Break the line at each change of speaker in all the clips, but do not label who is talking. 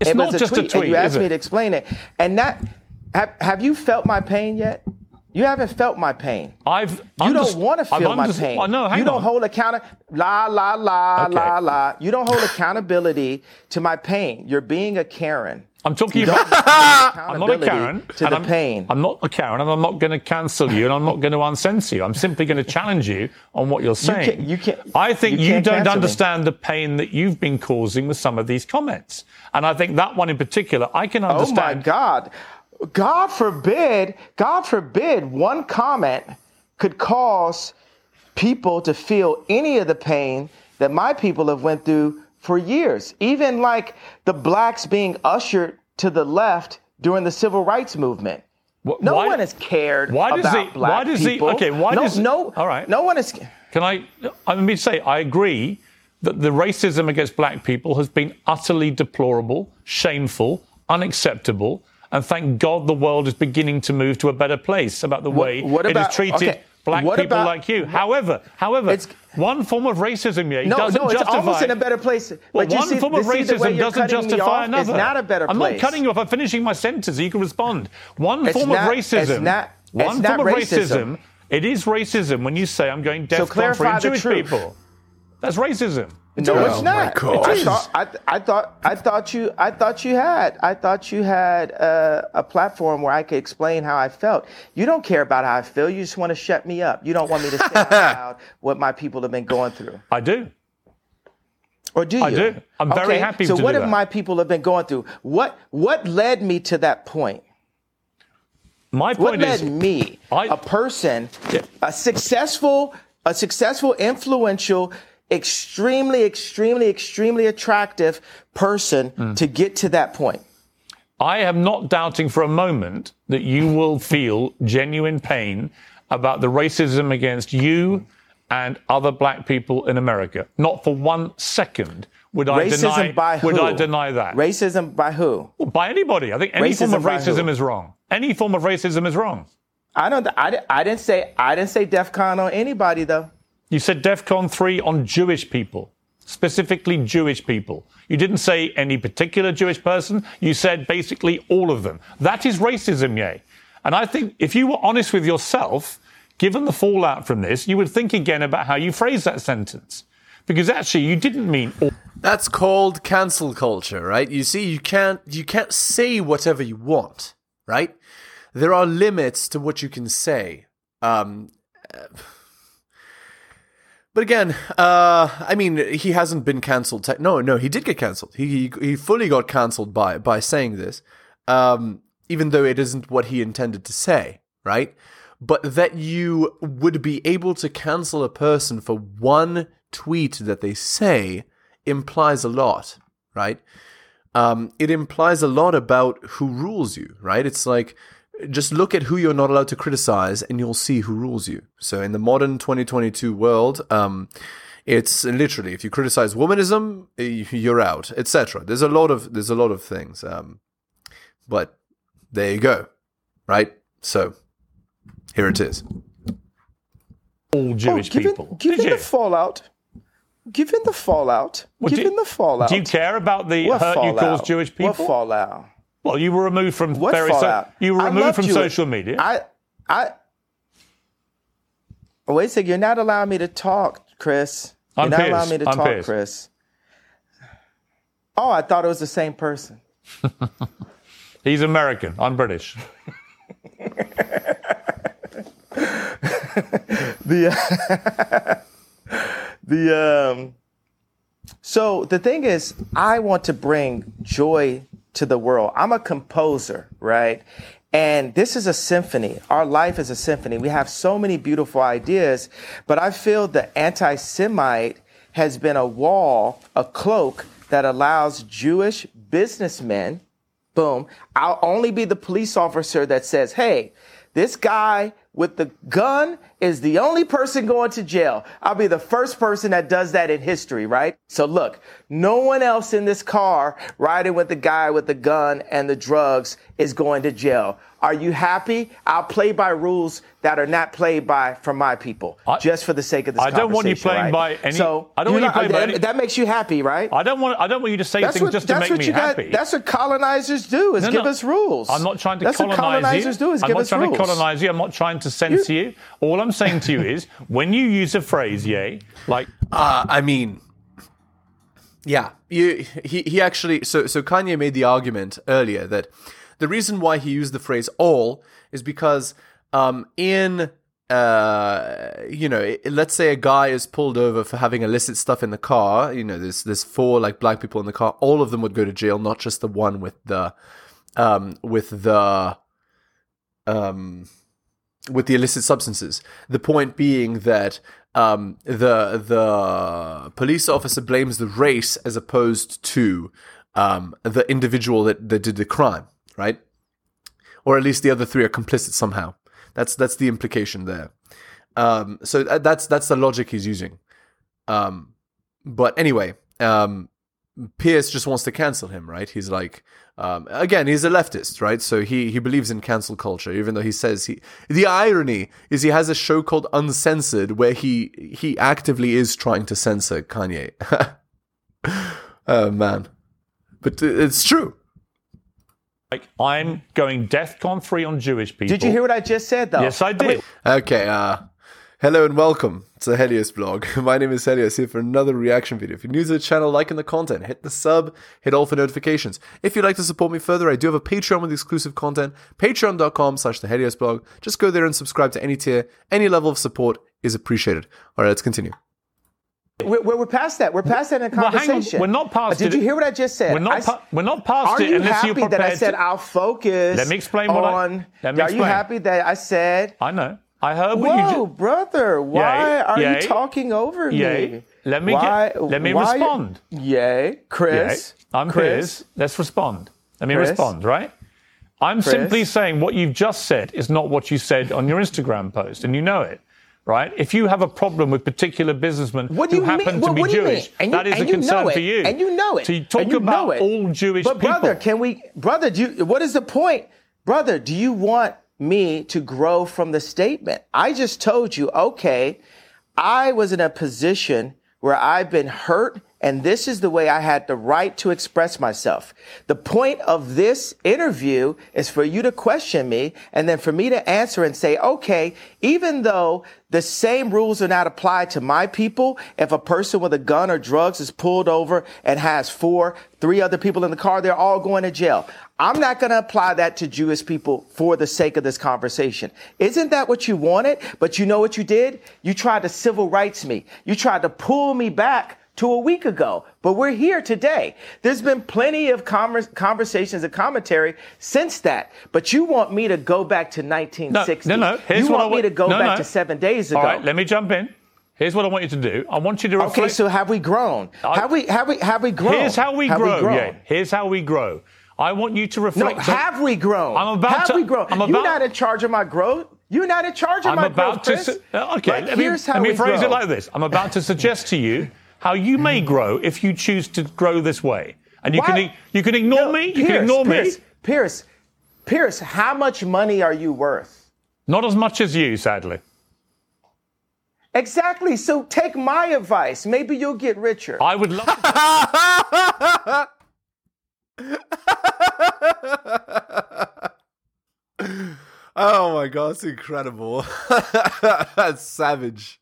It's
it
not
was a
just a
tweet, and
tweet,
you asked me
it?
to explain it. And that have, have you felt my pain yet? You haven't felt my pain.
I've
You
underst-
don't want to feel my pain.
Well, no, hang
you don't
on.
hold account. La la la
Okay.
la la. You don't hold accountability to my pain. You're being a Karen.
I'm talking about. I'm not a Karen.
to the
I'm,
pain.
I'm not a Karen, and I'm not going to cancel you, and I'm not going to uncensor you. I'm simply going to challenge you on what you're saying.
can't- you can't-
I think
you
you, don't
cancel me.
understand the pain that you've been causing with some of these comments, and I think that one in particular, I can understand.
Oh my
understand.
God. God forbid, God forbid one comment could cause people to feel any of the pain that my people have went through for years. Even like the blacks being ushered to the left during the civil rights movement. No one has cared
why does
about
he-
black
why does he-
people.
okay, why
no,
does-
no,
all right.
no one is.
Can I? Let me say, I agree that the racism against black people has been utterly deplorable, shameful, unacceptable, and thank God the world is beginning to move to a better place about the way
what
it
about-
has treated
okay,
black
what
people
about-
like you. However, however,
It's-
one form of racism, yeah,
No,
doesn't
no, it's
justify.
almost in a better place.
Well,
but you
one
see,
form of racism doesn't justify another.
It's not a better place.
I'm not cutting you off. I'm finishing my sentence so you can respond. One
It's
form
not-
of
it's
racism.
not-
one
it's not
form of
racism.
racism. It is racism when you say I'm going death for
clarify the
Jewish
truth.
people. That's racism.
No,
Oh,
it's not. I
It is.
thought, I, I thought, I thought you, I thought you had, I thought you had uh, a platform where I could explain how I felt. You don't care about how I feel. You just want to shut me up. You don't want me to say out loud what my people have been going through.
I do.
Or do you?
I do. I'm very
Okay,
happy
So what have
that.
my people have been going through? What what led me to that point?
My
What
point
led
is,
me,
I-
a person,
Yeah.
a successful, a successful, influential, extremely, extremely, extremely attractive person
Hmm.
to get to that point?
I am not doubting for a moment that you will feel genuine pain about the racism against you and other black people in America. Not for one second would I
Racism
deny.
by who?
would I deny that?
Racism by who?
by anybody. I think any form of racism is wrong. Any form of racism is wrong.
I don't. I, I didn't say. I didn't say DefCon on anybody though.
You said DEFCON 3 on Jewish people, specifically Jewish people. You didn't say any particular Jewish person. You said basically all of them. That is racism, yay. And I think if you were honest with yourself, given the fallout from this, you would think again about how you phrase that sentence. Because actually, you didn't mean all.
That's called cancel culture, right? You see, you can't you can't say whatever you want, right? There are limits to what you can say. Um, but again, uh, I mean, he hasn't been cancelled. Te- no, no, he did get cancelled. He, he he fully got cancelled by by saying this, um, even though it isn't what he intended to say, right? But that you would be able to cancel a person for one tweet that they say implies a lot, right? Um, it implies a lot about who rules you, right? It's like just look at who you're not allowed to criticize, and you'll see who rules you. So in the modern 2022 world, um, it's literally if you criticize womanism, you're out, etc. There's a lot of there's a lot of things, um, but there you go, right? So here it is.
all Jewish
given,
people.
Given
Did you?
the fallout. Given the fallout.
Well, do
given
you-
the fallout.
Do you care about the
what
hurt you
fallout?
caused Jewish people?
What fallout?
Well, you were removed from
What
various. so- you were removed from
you.
social media.
I, I. Oh, wait a second. You're not allowing me to talk, Chris. You're
I'm
not
pissed.
allowing me to
I'm
talk,
pissed.
Chris. Oh, I thought it was the same person.
He's American. I'm British.
the the um so the thing is i want to bring joy to the world. I'm a composer right? And this is a symphony. Our life is a symphony. We have so many beautiful ideas but i feel the anti-semite has been a wall a cloak that allows jewish businessmen boom i'll only be the police officer that says hey this guy with the gun is the only person going to jail. I'll be the first person that does that in history, right? So look, no one else in this car riding with the guy with the gun and the drugs is going to jail. Are you happy? I'll play by rules that are not played by from my people,
I-
just for the sake of this
I don't want you playing
right?
by any-
So
I don't want you playing by
that,
any-
that makes you happy, right?
I don't want. I don't want you to say
That's
things
what,
just to make me happy.
got. That's what colonizers do: is
No,
give
no.
us rules.
I'm not trying to
that's
colonize
what colonizers
you.
do: is
I'm
give
not
us
trying
rules.
to colonize you. I'm not trying to censor you. All I'm saying to you is, when you use a phrase, yay, like
Uh, I mean, yeah, you, he he actually so so Kanye made the argument earlier that the reason why he used the phrase "all" is because um, in uh, you know, let's say a guy is pulled over for having illicit stuff in the car. You know, there's there's four like black people in the car. All of them would go to jail, not just the one with the um with the um with the illicit substances. The point being that um, the the police officer blames the race as opposed to um, the individual that, that did the crime, right? Or at least the other three are complicit somehow. That's that's the implication there. Um, so that's that's the logic he's using. Um, but anyway, um, Piers just wants to cancel him, right? He's like, um, again, he's a leftist, right? So he he believes in cancel culture, even though he says he. The irony is he has a show called Uncensored where he he actively is trying to censor Kanye. oh man, but it's true.
like I'm going DEFCON three on Jewish people.
Did you hear what I just said, though?
Yes, I did.
Okay, uh, hello and welcome to the Helios blog. My name is Helios here for another reaction video. If you're new to the channel, like liking the content, hit the sub, hit all for notifications. If you'd like to support me further, I do have a Patreon with exclusive content, patreon.com slash the Helios blog. Just go there and subscribe to any tier. Any level of support is appreciated. All right, let's continue.
We're, we're, we're past that. We're past that in
Well, hang on.
conversation.
We're not past
Uh, Did
it.
you hear what I just said?
We're not. Pa- we're not past
Are
it
you
unless you're
happy
prepared.
that I said
to,
I'll focus?
Let me explain what I-
on,
let me
Are you happy that I said?
I know. I heard what you.
Whoa,
Ju-
brother! Why
Yay,
are
yay,
you talking over
yay.
me?
Let me
why,
get- let me
why-
respond.
Yay,
Yeah,
Chris.
I'm
Chris.
Piers. Let's respond. Let me
Chris.
respond, right? I'm simply saying what you've just said is not what you said on your Instagram post, and you know it, right? If you have a problem with particular businessmen
What
who happen to be Jewish.
You-
that is a
you
concern for you.
And you know it.
So you talk
you
about all Jewish
but
people.
brother, can we, brother? Do you, what is the point, brother? Do you want me to grow from the statement? I just told you. Okay, I was in a position where I've been hurt. And this is the way I had the right to express myself. The point of this interview is for you to question me and then for me to answer and say, okay, even though the same rules are not applied to my people, if a person with a gun or drugs is pulled over and has four, three other people in the car, they're all going to jail. I'm not going to apply that to Jewish people for the sake of this conversation. Isn't that what you wanted? But you know what you did? You tried to civil rights me. You tried to pull me back to a week ago, but we're here today. There's been plenty of conver- conversations and commentary since that, but you want me to go back to 1960.
No, no, no. Here's
you want
I
me to go
no,
back
no.
to seven days ago.
All right, let me jump in. Here's what I want you to do. I want you to reflect.
okay, so have we grown?
I-
have we have we have we grown?
Here's how we
Have
grow.
grown?
yeah. Here's how we grow. I want you to reflect.
No, have we grown?
I'm about
have
to-
we grown?
I'm
You're not in charge of my growth. You're not in charge of
I'm
my
about
growth,
to.
Chris.
su- uh, okay, let me,
here's how
let me
we
phrase
grow.
it like this. I'm about to suggest to you how you may mm. grow if you choose to grow this way. And you can
Why-
you can ignore
No,
me. You
Piers,
can ignore
Piers,
me.
Piers, Piers, how much money are you worth?
Not as much as you, sadly.
Exactly. So take my advice. Maybe you'll get richer.
I would love. To,
Oh my god, it's incredible. That's savage.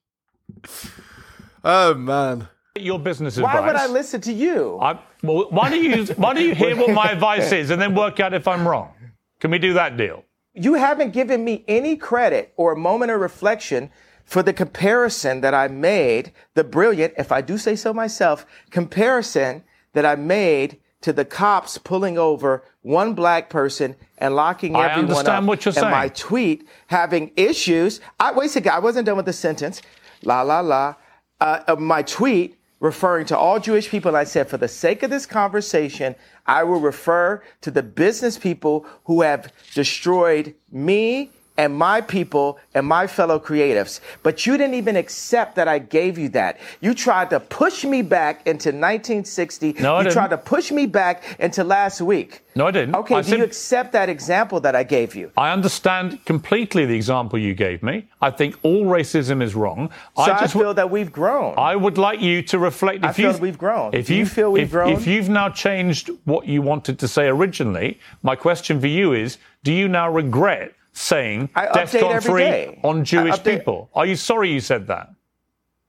Oh man.
Your business
is
Why
would I listen to you?
I, well, why do you why do you hear what my advice is and then work out if I'm wrong? Can we do that deal?
You haven't given me any credit or a moment of reflection for the comparison that I made, the brilliant, if I do say so myself, comparison that I made to the cops pulling over one black person and locking everyone.
I
everyone
understand
up.
what you're
and my tweet having issues. I, wait a second, I wasn't done with the sentence. La la la. Uh, uh, my tweet referring to all Jewish people, I said, for the sake of this conversation, I will refer to the business people who have destroyed me and my people and my fellow creatives. But you didn't even accept that I gave you that. You tried to push me back into 1960.
No, I
you
didn't.
tried to push me back into last week.
No, I didn't.
Okay,
I
do you accept that example that I gave you?
I understand completely the example you gave me. I think all racism is wrong.
So I,
just
feel that we've grown.
I would like you to reflect. If
I feel we've grown.
If
Do you feel we've
if,
grown?
If you've now changed what you wanted to say originally, my question for you is: Do you now regret saying
I update
DEFCON three
day.
on Jewish
update-
people? Are you sorry you said that? I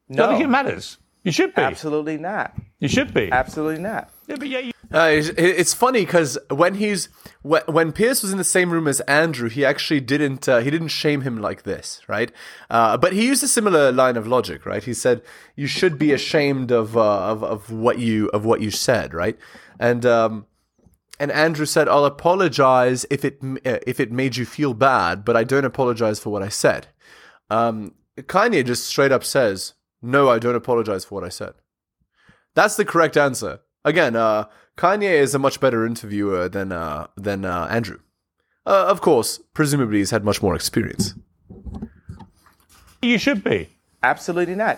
no,
don't think it matters. You should be.
absolutely not.
You should be.
Absolutely not.
Yeah, but yeah, you,
Uh, it's, it's funny because when he's when, when Piers was in the same room as Andrew, he actually didn't uh, he didn't shame him like this, right? Uh, but he used a similar line of logic, right? He said you should be ashamed of uh, of of what you of what you said, right? And um, and Andrew said, "I'll apologize if it uh, if it made you feel bad, but I don't apologize for what I said." Um, Kanye just straight up says, "No, I don't apologize for what I said." That's the correct answer. Again, uh, Kanye is a much better interviewer than uh, than uh, Andrew. Uh, of course, presumably he's had much more experience.
you should be.
Absolutely not.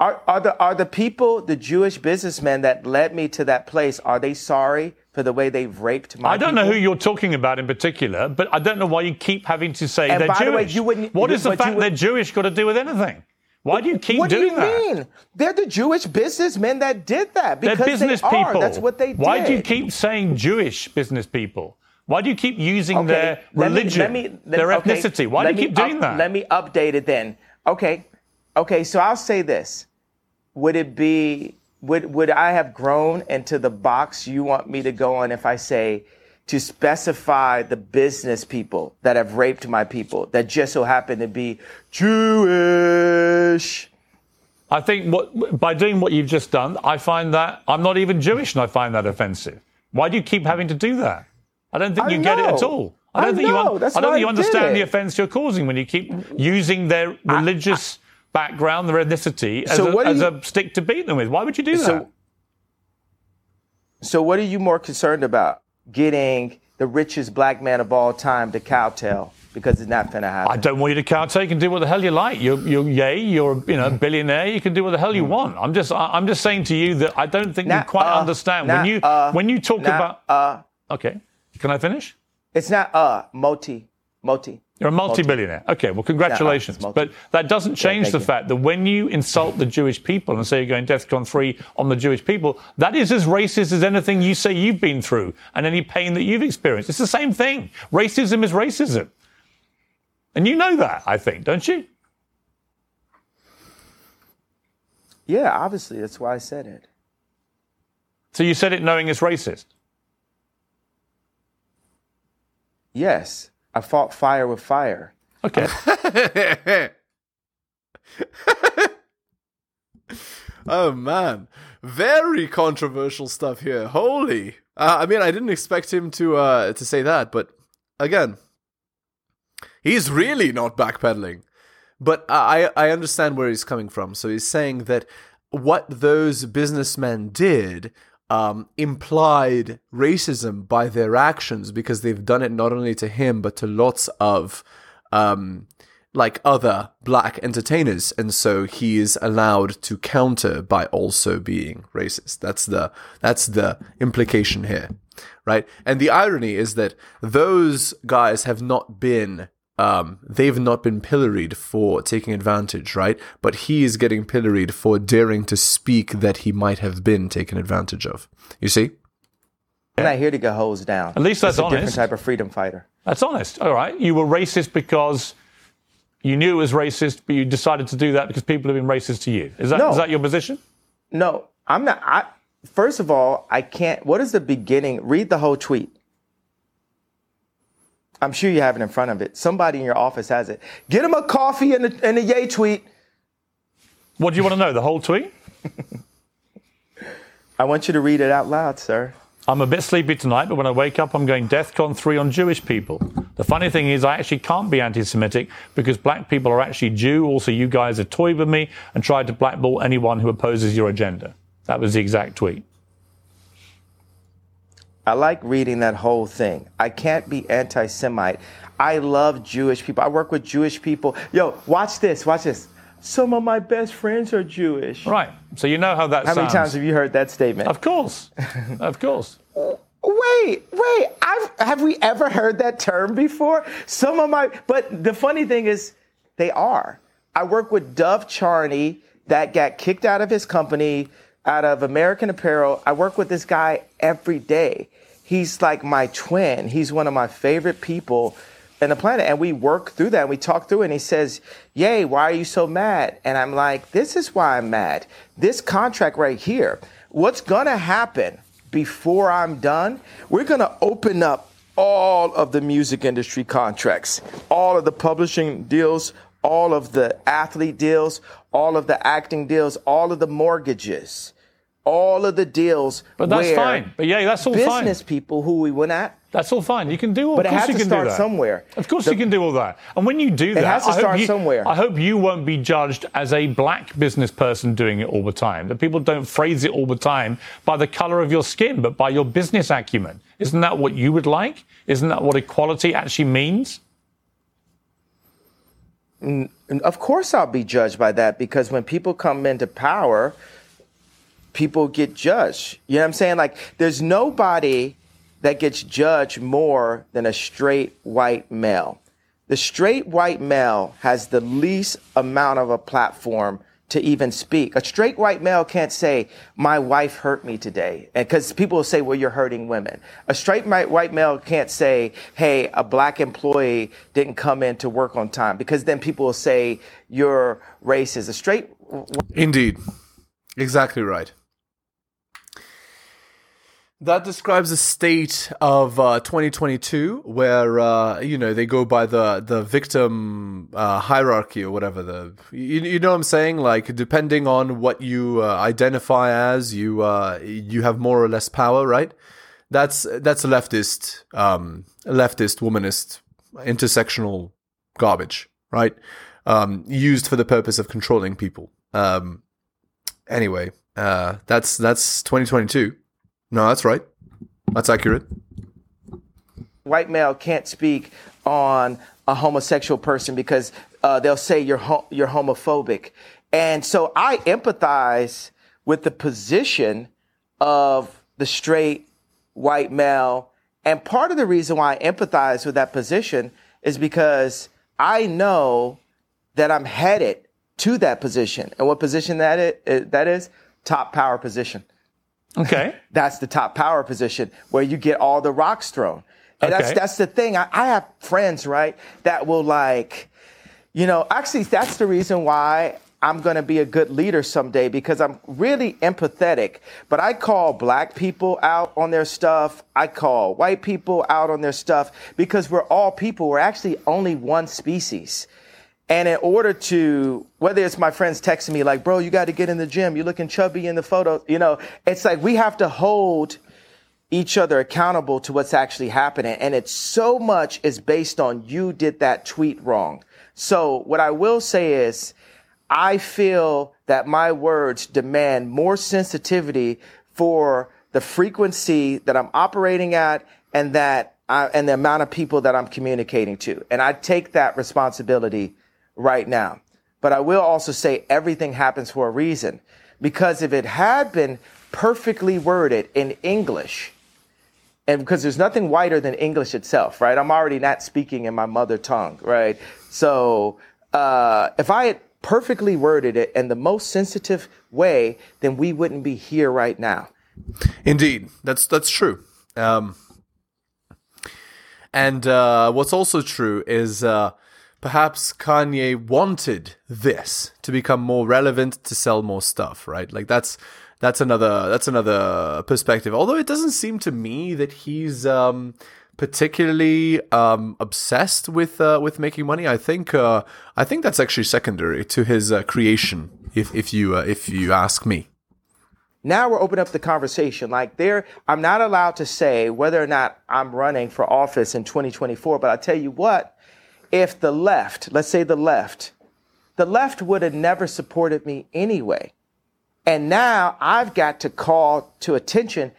Are, are the are the people, the Jewish businessmen that led me to that place, are they sorry for the way they've raped my
I don't know who you're talking about in particular, but I don't know why you keep having to say
And
they're
by the way,
Jewish.
you wouldn't-
what is the fact they're Jewish got to do with anything? Why do you keep
What
doing that?
What do you
that?
mean? They're the Jewish businessmen that did that
They're business
they are.
people.
That's what they did.
Why do you keep saying Jewish business people? Why do you keep using their
let me-
religion,
let me- let-
their
okay,
ethnicity? Why do you keep doing
up-
that?
Let me update it then. Okay, okay. So I'll say this: Would it be would would I have grown into the box you want me to go on if I say to specify the business people that have raped my people that just so happen to be Jewish?
I think what, by doing what you've just done, I find that I'm not even Jewish and I find that offensive. Why do you keep having to do that? I don't think
I
you get it at all. I don't
I
think you.
know.
I don't think you understand the offence you're causing when you keep using their religious background, their ethnicity, as,
So
a,
what do
as
you-
a stick to beat them with. Why would you do
So-
that?
So what are you more concerned about? Getting the richest black man of all time to cowtail because it's not gonna happen.
I don't want you to cowtake. You can do what the hell you like. You're, you're yay. You're you know a billionaire. You can do what the hell you want. I'm just I- I'm just saying to you that I don't think
Nah,
you quite
uh,
understand
nah,
when you
uh,
when you talk
nah,
about.
uh,
okay, can I finish?
it's not uh multi multi.
You're a multi-billionaire. Okay, well, congratulations.
it's uh, multi.
but that doesn't change
thank
the
you.
fact that when you insult the Jewish people and say you're going DEFCON 3 on the Jewish people, that is as racist as anything you say you've been through and any pain that you've experienced. It's the same thing. Racism is racism. And you know that, I think, don't you?
Yeah, obviously that's why I said it.
So you said it knowing it's racist.
Yes, I fought fire with fire.
Okay.
Oh man, very controversial stuff here. Holy! Uh, I mean, I didn't expect him to uh, to say that, but again, he's really not backpedaling. But I I understand where he's coming from. So he's saying that what those businessmen did um, implied racism by their actions because they've done it not only to him but to lots of um, like other black entertainers, and so he is allowed to counter by also being racist. That's the that's the implication here, right? And the irony is that those guys have not been um, they've not been pilloried for taking advantage, right? But he is getting pilloried for daring to speak that he might have been taken advantage of. You see?
And I'm not here to get hosed down.
At least that's
It's a different type of freedom fighter.
That's honest. All right. You were racist because you knew it was racist, but you decided to do that because people have been racist to you. Is that,
No.
is that your position?
No, I'm not. I first of all, I can't. What is the beginning? Read the whole tweet. I'm sure you have it in front of it. Somebody in your office has it. Get him a coffee and a, and a yay tweet.
What do you want to know? The whole tweet?
I want you to read it out loud, sir.
I'm a bit sleepy tonight, but when I wake up, I'm going DEFCON 3 on Jewish people. The funny thing is, I actually can't be anti Semitic because black people are actually Jew. Also, you guys have toyed with me and tried to blackball anyone who opposes your agenda. That was the exact tweet.
I like reading that whole thing. I can't be anti Semite. I love Jewish people. I work with Jewish people. Yo, watch this, watch this. Some of my best friends are Jewish.
Right. So you know how that
How
sounds.
many times have you heard that statement?
Of course. of course.
Wait, wait. I've, have we ever heard that term before? Some of my, but the funny thing is, they are. I work with Dov Charney that got kicked out of his company, out of American Apparel. I work with this guy every day. He's like my twin. He's one of my favorite people in the planet. And we work through that and we talk through it. And he says, Yay, why are you so mad? And I'm like, This is why I'm mad. This contract right here, what's going to happen before I'm done, we're going to open up all of the music industry contracts, all of the publishing deals, all of the athlete deals, all of the acting deals, all of the mortgages, all of the deals.
But that's fine. But yeah, that's all
business
fine.
people who we went at.
That's all fine. You can do all
But it
of course
has
you
to
can
start somewhere.
Of course
The-
you can do all that. And when you do that, it
has to
I hope
start
you-
somewhere.
I hope you won't be judged as a black business person doing it all the time. That people don't phrase it all the time by the color of your skin, but by your business acumen. Isn't that what you would like? Isn't that what equality actually means?
And of course, I'll be judged by that because when people come into power, people get judged. You know what I'm saying? Like, there's nobody that gets judged more than a straight white male. The straight white male has the least amount of a platform to even speak. A straight white male can't say, my wife hurt me today. Cause people will say, well, you're hurting women. A straight white male can't say, hey, a black employee didn't come in to work on time because then people will say you're racist. A straight
Indeed. Exactly right. That describes the state of uh, 2022, where uh, you know they go by the the victim uh, hierarchy or whatever. The you, you know what I'm saying? Like depending on what you uh, identify as, you uh, you have more or less power, right? That's that's leftist, um, leftist, womanist, intersectional garbage, right? Um, used for the purpose of controlling people. Um, anyway, uh, that's that's 2022. No, that's right. That's accurate.
white male can't speak on a homosexual person because uh, they'll say you're ho- you're homophobic, and so I empathize with the position of the straight white male, and part of the reason why I empathize with that position is because I know that I'm headed to that position, and what position that is, that is top power position.
Okay.
That's the top power position where you get all the rocks thrown. And that's that's the thing. I, I have friends, right, that will like, you know, actually that's the reason why I'm gonna be a good leader someday because I'm really empathetic. But I call black people out on their stuff. I call white people out on their stuff because we're all people. We're actually only one species. And in order to, whether it's my friends texting me like, bro, you got to get in the gym. You're looking chubby in the photo. You know, it's like we have to hold each other accountable to what's actually happening. And it's so much is based on you did that tweet wrong. So what I will say is I feel that my words demand more sensitivity for the frequency that I'm operating at and that I, and the amount of people that I'm communicating to. And I take that responsibility right now. But I will also say everything happens for a reason. Because if it had been perfectly worded in English, and because there's nothing whiter than English itself, right? I'm already not speaking in my mother tongue, right? So uh, if I had perfectly worded it in the most sensitive way, then we wouldn't be here right now.
Indeed, that's that's true. Um, and uh, what's also true is uh, perhaps Kanye wanted this to become more relevant to sell more stuff, right? Like that's that's another that's another perspective. Although it doesn't seem to me that he's um, particularly um, obsessed with uh, with making money. I think uh, I think that's actually secondary to his uh, creation. If if you uh, if you ask me.
Now we're opening up the conversation. Like there, I'm not allowed to say whether or not I'm running for office in 2024, but I tell you what, if the left, let's say the left, the left would have never supported me anyway. And now I've got to call to attention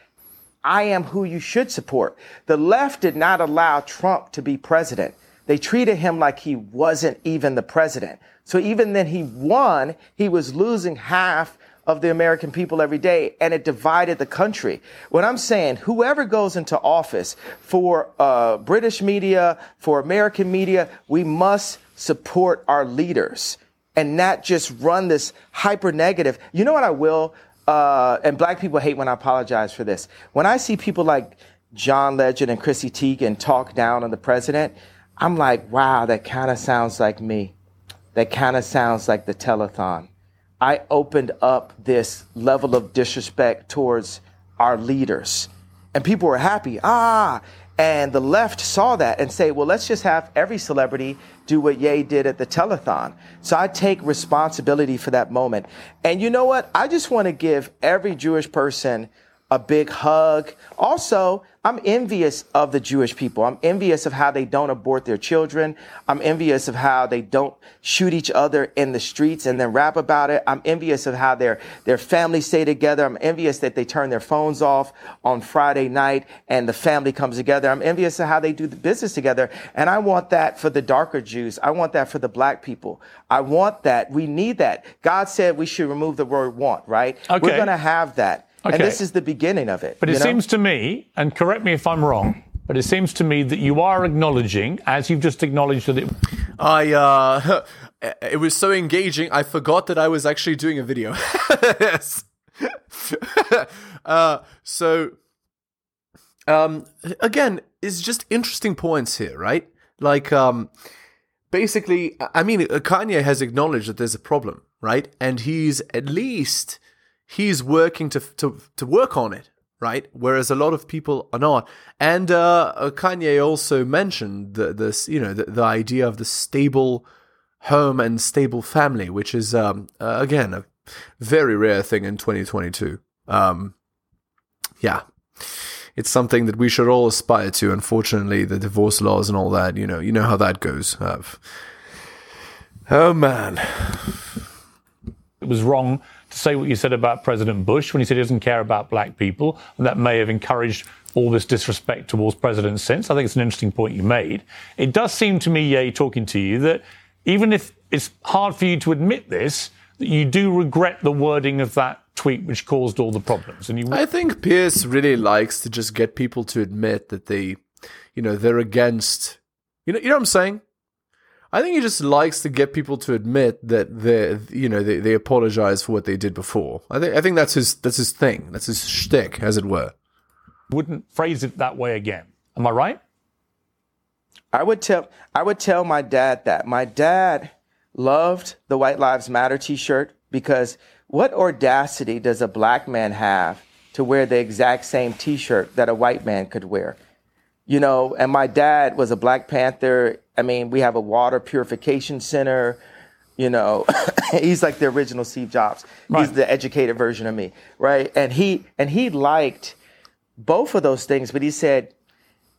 I am who you should support. The left did not allow Trump to be president. They treated him like he wasn't even the president. So even then he won, he was losing half of the American people every day, and it divided the country. What I'm saying, whoever goes into office for uh, British media, for American media, we must support our leaders and not just run this hyper negative. You know what I will? Uh, and black people hate when I apologize for this. When I see people like John Legend and Chrissy Teigen talk down on the president, I'm like, wow, that kind of sounds like me. That kind of sounds like the telethon. I opened up this level of disrespect towards our leaders. And people were happy. Ah, and the left saw that and say, well, let's just have every celebrity do what Ye did at the telethon. So I take responsibility for that moment. And you know what? I just want to give every Jewish person a big hug. Also, I'm envious of the Jewish people. I'm envious of how they don't abort their children. I'm envious of how they don't shoot each other in the streets and then rap about it. I'm envious of how their, their families stay together. I'm envious that they turn their phones off on Friday night and the family comes together. I'm envious of how they do the business together. And I want that for the darker Jews. I want that for the black people. I want that. We need that. God said we should remove the word want, right?
Okay.
We're going to have that.
Okay.
And this is the beginning of it.
But it
know?
seems to me, and correct me if I'm wrong, but it seems to me that you are acknowledging, as you've just acknowledged that it.
I uh it was so engaging I forgot that I was actually doing a video. yes. uh so um again, it's just interesting points here, right? Like um basically I mean Kanye has acknowledged that there's a problem, right? And he's at least he's working to to to work on it, right? Whereas a lot of people are not. And uh, Kanye also mentioned the, this, you know, the, the idea of the stable home and stable family, which is um, uh, again a very rare thing in 2022. Um, yeah. It's something that we should all aspire to. Unfortunately, the divorce laws and all that, you know, you know how that goes. Uh, oh man,
it was wrong to say what you said about President Bush when he said he doesn't care about black people. And that may have encouraged all this disrespect towards presidents since. I think it's an interesting point you made. It does seem to me, Ye, talking to you, that even if it's hard for you to admit this, that you do regret the wording of that tweet which caused all the problems. And you
I think Piers really likes to just get people to admit that they, you know, they're against you know, you know what I'm saying? I think he just likes to get people to admit that they, you know, they, they apologize for what they did before. I think I think that's his that's his thing. That's his shtick, as it were.
Wouldn't phrase it that way again. Am I right?
I would tell I would tell my dad that. My dad loved the White Lives Matter t-shirt because what audacity does a black man have to wear the exact same t-shirt that a white man could wear? You know, and my dad was a Black Panther. I mean, we have a water purification center. You know, he's like the original Steve Jobs.
Right.
He's the educated version of me, right? And he and he liked both of those things, but he said,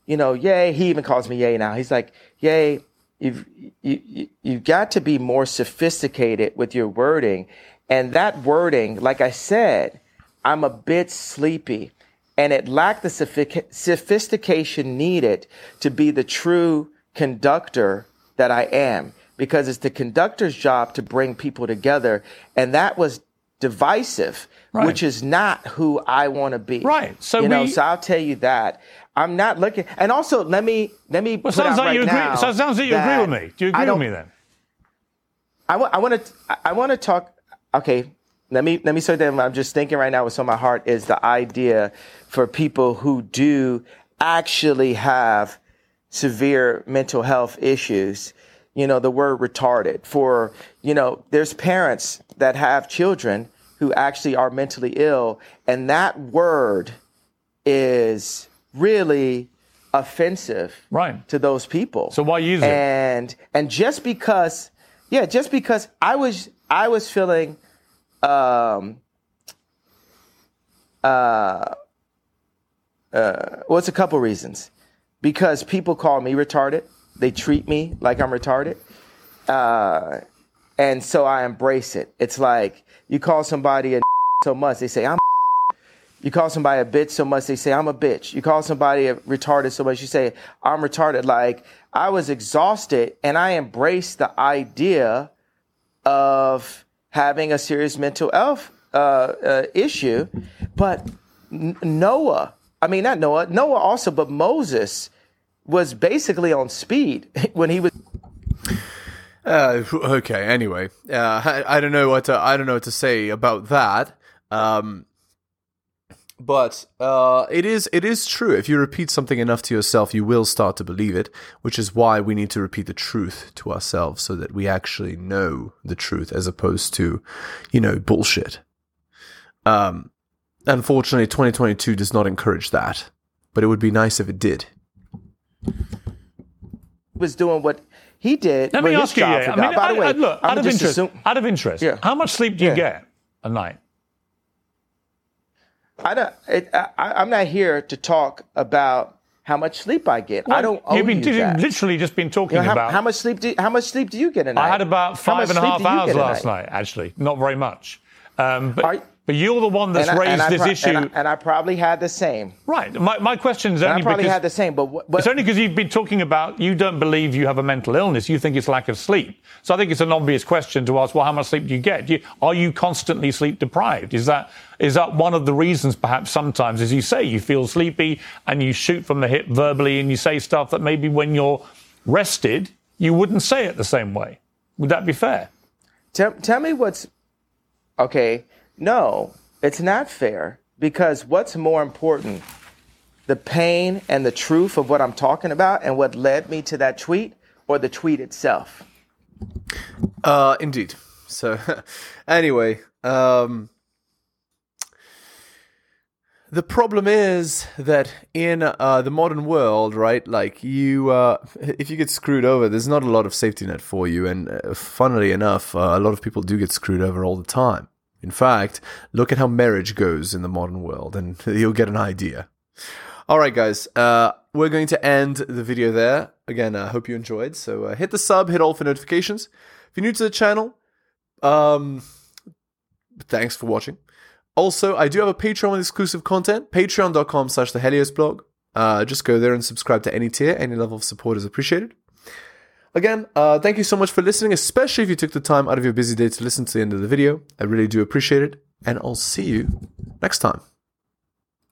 you know, yay. He even calls me yay now. He's like, yay. You've you, you you've got to be more sophisticated with your wording, and that wording, like I said, I'm a bit sleepy, and it lacked the sophistication needed to be the true conductor that I am, because it's the conductor's job to bring people together, and that was divisive,
Right.
which is not who I want to be.
Right. So
you know, so I'll tell you that. I'm not looking. And also, let me let me.
Well,
put
sounds
out
like
right
you agree. So it sounds like you agree with me. Do you agree with me then?
I want. I want to. I want to talk. Okay. Let me let me say that I'm just thinking right now. What's on my heart is the idea for people who do actually have severe mental health issues. You know, the word retarded. For you know, there's parents that have children who actually are mentally ill, and that word is really offensive
Right.
to those people.
So why use it?
And and just because, yeah, just because I was I was feeling, um, uh, uh, well, it's a couple reasons. Because people call me retarded, they treat me like I'm retarded, uh, and so I embrace it. It's like you call somebody a so much, they say I'm You call somebody a bitch so much they say I'm a bitch. You call somebody a retarded so much you say I'm retarded. Like I was exhausted and I embraced the idea of having a serious mental health uh, uh, issue. But Noah, I mean not Noah, Noah also, but Moses was basically on speed when he was
Uh, okay. Anyway, uh, I, I don't know what to, I don't know what to say about that. Um, but uh, it is it is true. If you repeat something enough to yourself, you will start to believe it. Which is why we need to repeat the truth to ourselves, so that we actually know the truth, as opposed to, you know, bullshit. Um, unfortunately, 2022 does not encourage that. But it would be nice if it did.
was doing what he did.
Let me ask you,
job
yeah. I mean,
By the way,
I- look,
I'm
out of interest,
assume-
out of interest,
Yeah.
how much sleep do you
Yeah.
get a night?
I don't, it, I, I'm not here to talk about how much sleep I get. I don't owe
You've been
you that.
literally just been talking
You know, how,
about.
how much sleep do how much sleep do you get a night?
I had about
How
five
much
and a
sleep
half
do you
hours
get a
last night. Actually, not very much. Um, but,
Are-
but you're the one that's
And
raised
I
this
pro-
issue,
and I, and I probably had the same.
right? My, my question is
And I
only
probably
because
had the same. But, what- but
It's only because you've been talking about you don't believe you have a mental illness. You think it's lack of sleep. So I think it's an obvious question to ask. Well, how much sleep do you get? Do you, are you constantly sleep deprived? Is that is that one of the reasons? Perhaps sometimes, as you say, you feel sleepy and you shoot from the hip verbally, and you say stuff that maybe when you're rested you wouldn't say it the same way. Would that be fair?
Tell, tell me what's okay. No, it's not fair because what's more important, the pain and the truth of what I'm talking about and what led me to that tweet, or the tweet itself?
Uh, indeed. So, anyway, um, the problem is that in uh, the modern world, right? Like you, uh, if you get screwed over, there's not a lot of safety net for you. And uh, funnily enough, uh, a lot of people do get screwed over all the time. In fact, look at how marriage goes in the modern world, and you'll get an idea. All right, guys, uh, we're going to end the video there. Again, I hope you enjoyed. So uh, hit the sub, hit all for notifications. If you're new to the channel, um, thanks for watching. Also, I do have a Patreon with exclusive content, patreon.com slash the Helios blog. Uh, just go there and subscribe to any tier. Any level of support is appreciated. Again, uh, thank you so much for listening, especially if you took the time out of your busy day to listen to the end of the video. I really do appreciate it. And I'll see you next time.